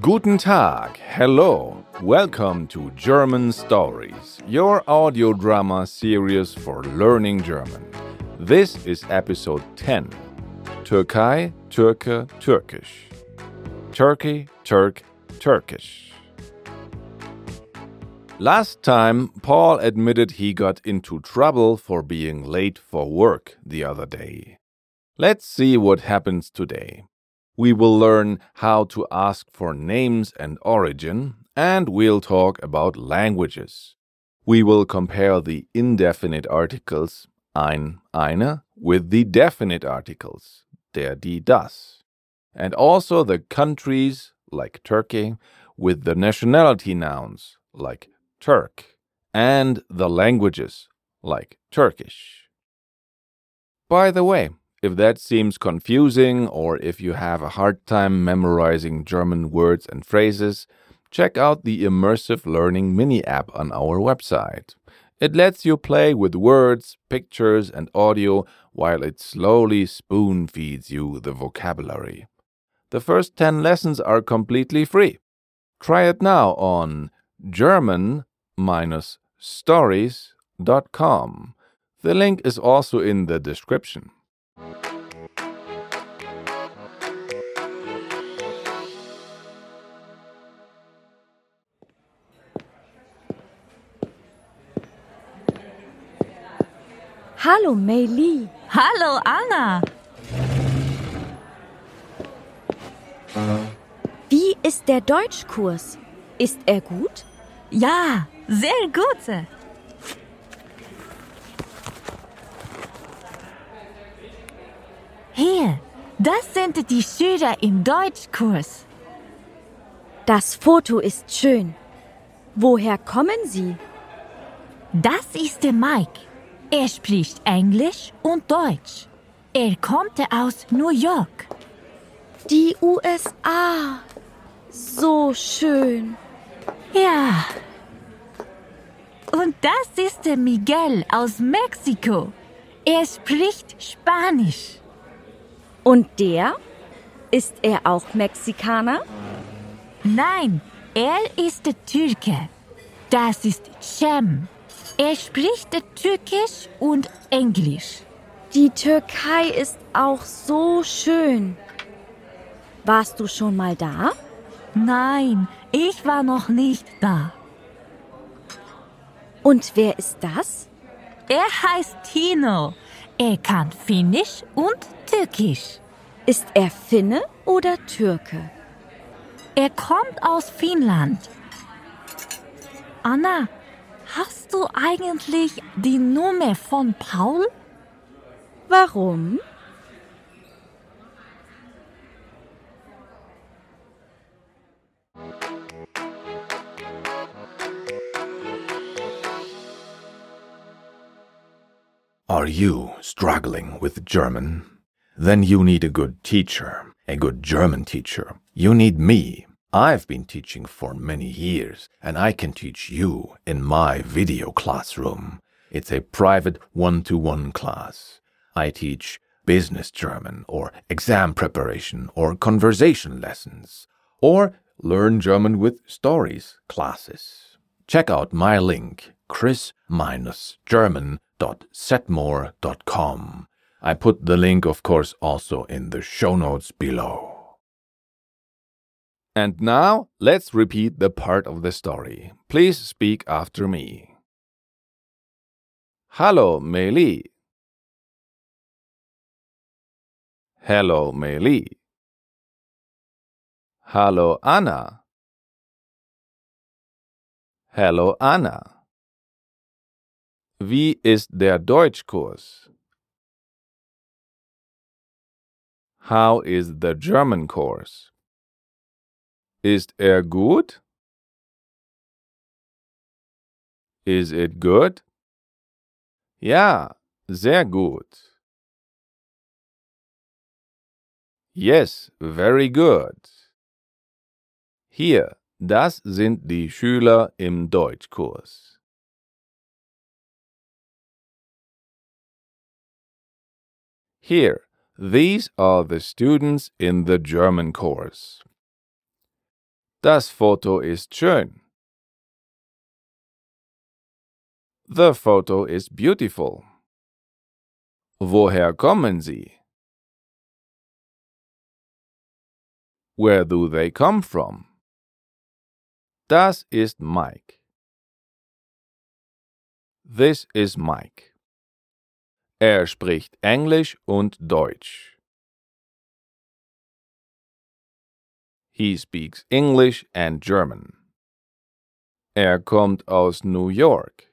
Guten Tag, hello, welcome to German Stories, your audio drama series for learning German. This is episode 10 Türkei, Türke, Türkisch. Turkey, Turk, Turkish. Last time, Paul admitted he got into trouble for being late for work the other day. Let's see what happens today. We will learn how to ask for names and origin, and we'll talk about languages. We will compare the indefinite articles ein, eine with the definite articles der, die, das, and also the countries like Turkey with the nationality nouns like Turk and the languages like Turkish. By the way, if that seems confusing or if you have a hard time memorizing German words and phrases, check out the Immersive Learning mini app on our website. It lets you play with words, pictures, and audio while it slowly spoon feeds you the vocabulary. The first 10 lessons are completely free. Try it now on german-stories.com. The link is also in the description. Hallo Meili. Hallo Anna. Wie ist der Deutschkurs? Ist er gut? Ja, sehr gut. Hier, das sind die Schüler im Deutschkurs. Das Foto ist schön. Woher kommen Sie? Das ist der Mike. Er spricht Englisch und Deutsch. Er kommt aus New York. Die USA. So schön. Ja. Und das ist der Miguel aus Mexiko. Er spricht Spanisch. Und der? Ist er auch Mexikaner? Nein, er ist der Türke. Das ist Cem. Er spricht Türkisch und Englisch. Die Türkei ist auch so schön. Warst du schon mal da? Nein, ich war noch nicht da. Und wer ist das? Er heißt Tino. Er kann Finnisch und Türkisch. Ist er Finne oder Türke? Er kommt aus Finnland. Anna, hast du eigentlich die Nummer von Paul? Warum? Are you struggling with German? Then you need a good teacher, a good German teacher. You need me. I've been teaching for many years, and I can teach you in my video classroom. It's a private one to one class. I teach business German, or exam preparation, or conversation lessons, or learn German with stories classes. Check out my link, chris-german.setmore.com. I put the link, of course, also in the show notes below. And now, let's repeat the part of the story. Please speak after me. Hallo, Meili. Hello, Meili. Hallo, Anna. Hallo, Anna. Wie ist der Deutschkurs? How is the German course? Ist er gut? Is it good? Ja, sehr gut. Yes, very good. Hier, das sind die Schüler im Deutschkurs. Here, these are the students in the German course. Das Foto ist schön. The photo is beautiful. Woher kommen Sie? Where do they come from? Das ist Mike. This is Mike. Er spricht Englisch und Deutsch. He speaks English and German. Er kommt aus New York.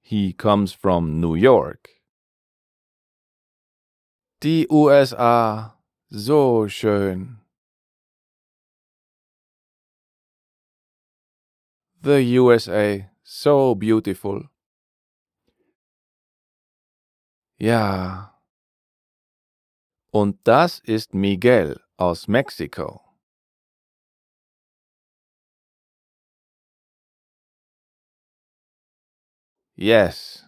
He comes from New York. Die USA, so schön. The USA, so beautiful. Ja. Und das ist Miguel aus Mexiko. Yes.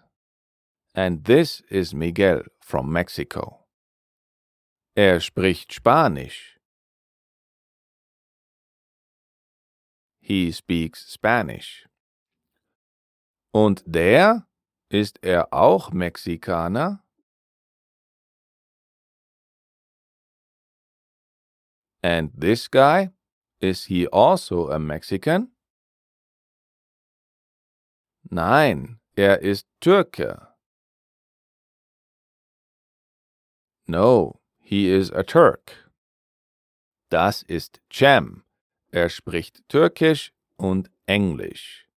And this is Miguel from Mexico. Er spricht Spanisch. He speaks Spanish. Und der? Ist er auch Mexikaner? And this guy? Is he also a Mexican? Nein, er ist Türke. No, he is a Turk. Das ist Cem. Er spricht Türkisch und Englisch.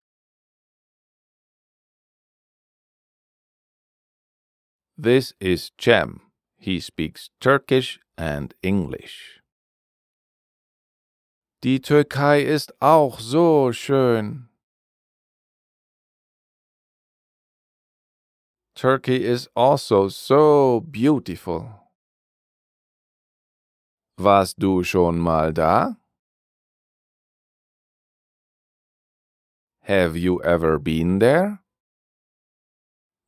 This is Cem. He speaks Turkish and English. Die Türkei ist auch so schön. Turkey is also so beautiful. Warst du schon mal da? Have you ever been there?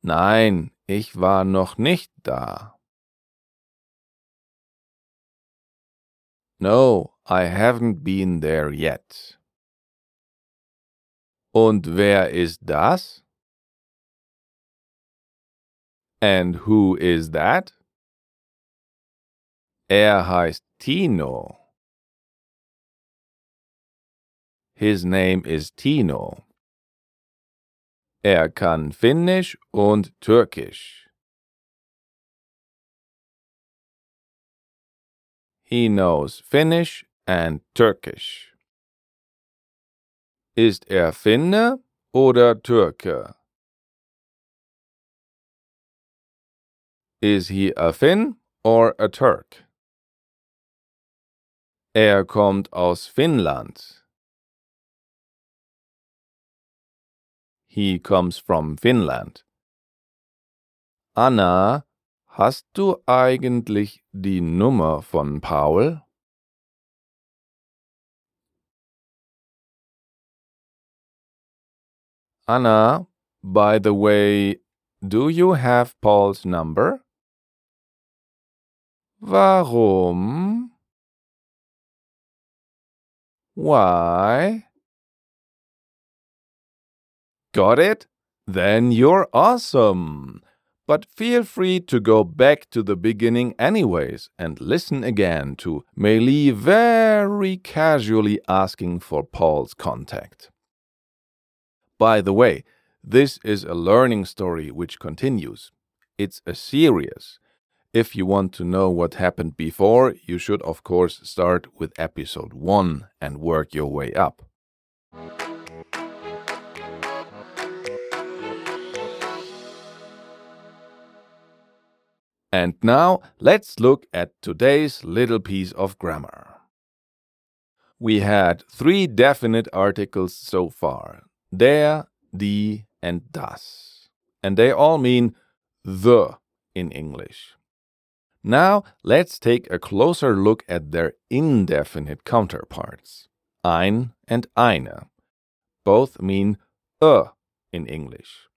Nein, ich war noch nicht da. No, I haven't been there yet. Und wer ist das? And who is that? Er heißt Tino. His name is Tino. Er kann Finnisch und Türkisch. He knows Finnish and Turkish. Ist er Finne oder Türke? Is he a Finn or a Turk? Er kommt aus Finnland. He comes from Finland. Anna, hast du eigentlich die Nummer von Paul? Anna, by the way, do you have Paul's number? Warum? Why? Got it? Then you're awesome! But feel free to go back to the beginning anyways and listen again to Meili very casually asking for Paul's contact. By the way, this is a learning story which continues. It's a series. If you want to know what happened before, you should, of course, start with episode 1 and work your way up. And now let's look at today's little piece of grammar. We had three definite articles so far der, die, and das. And they all mean the in English. Now let's take a closer look at their indefinite counterparts. Ein and eine. Both mean a in English.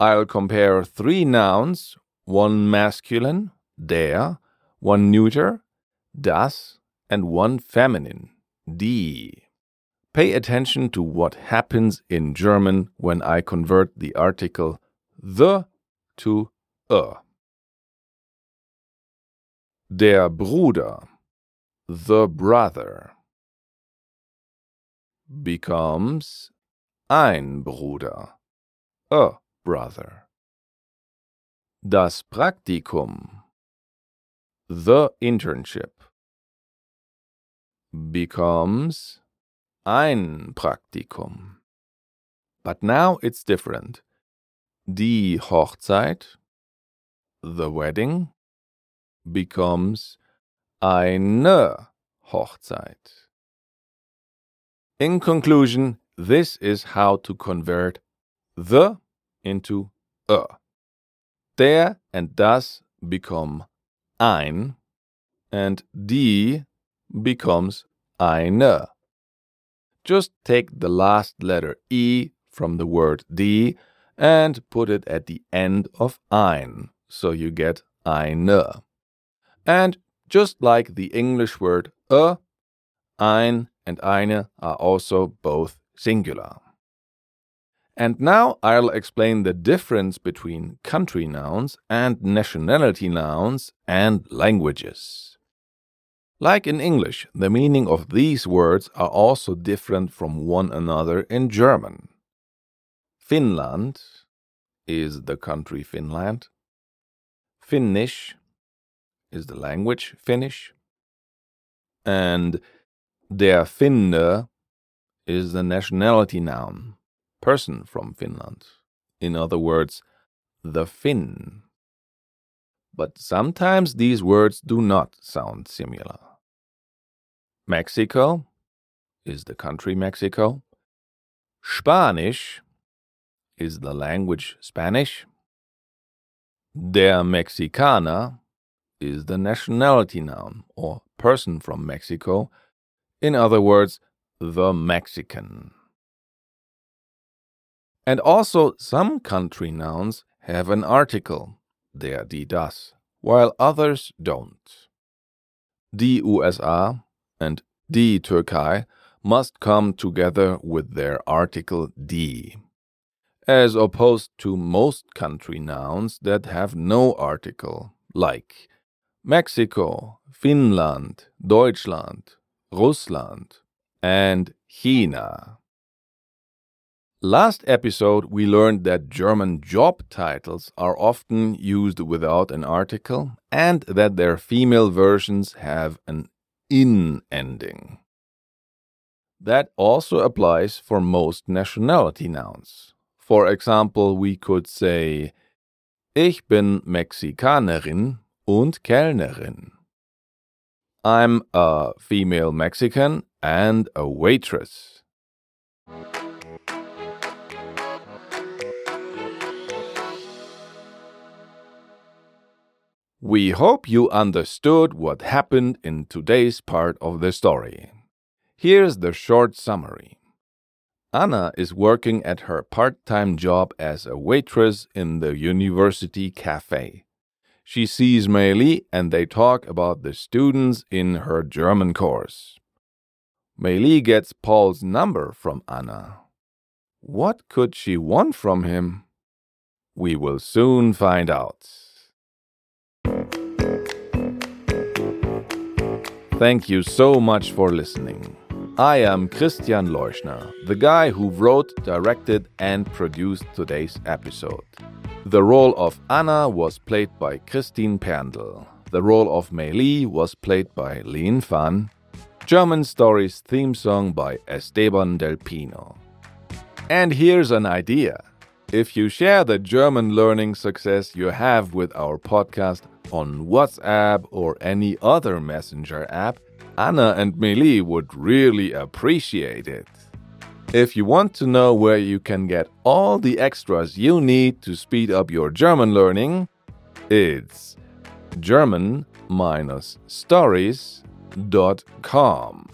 I'll compare three nouns one masculine, der, one neuter, das, and one feminine, die. Pay attention to what happens in German when I convert the article the to a. Der Bruder, the brother, becomes ein Bruder, a brother. Das Praktikum, the internship, becomes ein Praktikum. But now it's different. Die Hochzeit, the wedding, becomes eine Hochzeit. In conclusion, this is how to convert the into a. Der and das become ein, and die becomes eine. Just take the last letter E from the word die and put it at the end of ein, so you get eine. And just like the English word a, ein and eine are also both singular. And now I'll explain the difference between country nouns and nationality nouns and languages. Like in English, the meaning of these words are also different from one another in German. Finland is the country Finland. Finnish is the language Finnish. And der Finne is the nationality noun, person from Finland. In other words, the Finn. But sometimes these words do not sound similar. Mexico is the country Mexico. Spanish is the language Spanish. Der Mexikaner is the nationality noun or person from Mexico. In other words, the Mexican. And also, some country nouns have an article, der, die, das, while others don't. Die USA and D Türkei must come together with their article D. as opposed to most country nouns that have no article, like Mexico, Finland, Deutschland, Russland, and China. Last episode, we learned that German job titles are often used without an article and that their female versions have an in ending. That also applies for most nationality nouns. For example, we could say, Ich bin Mexikanerin und Kellnerin. I'm a female Mexican and a waitress. We hope you understood what happened in today's part of the story. Here's the short summary. Anna is working at her part time job as a waitress in the university cafe. She sees Meili and they talk about the students in her German course. Meili gets Paul's number from Anna. What could she want from him? We will soon find out. Thank you so much for listening. I am Christian Leuschner, the guy who wrote, directed, and produced today's episode. The role of Anna was played by Christine Perndl. The role of Meili was played by Lin Fan. German Stories theme song by Esteban Del Pino. And here's an idea. If you share the German learning success you have with our podcast on WhatsApp or any other messenger app, Anna and Meili would really appreciate it. If you want to know where you can get all the extras you need to speed up your German learning, it's german-stories.com.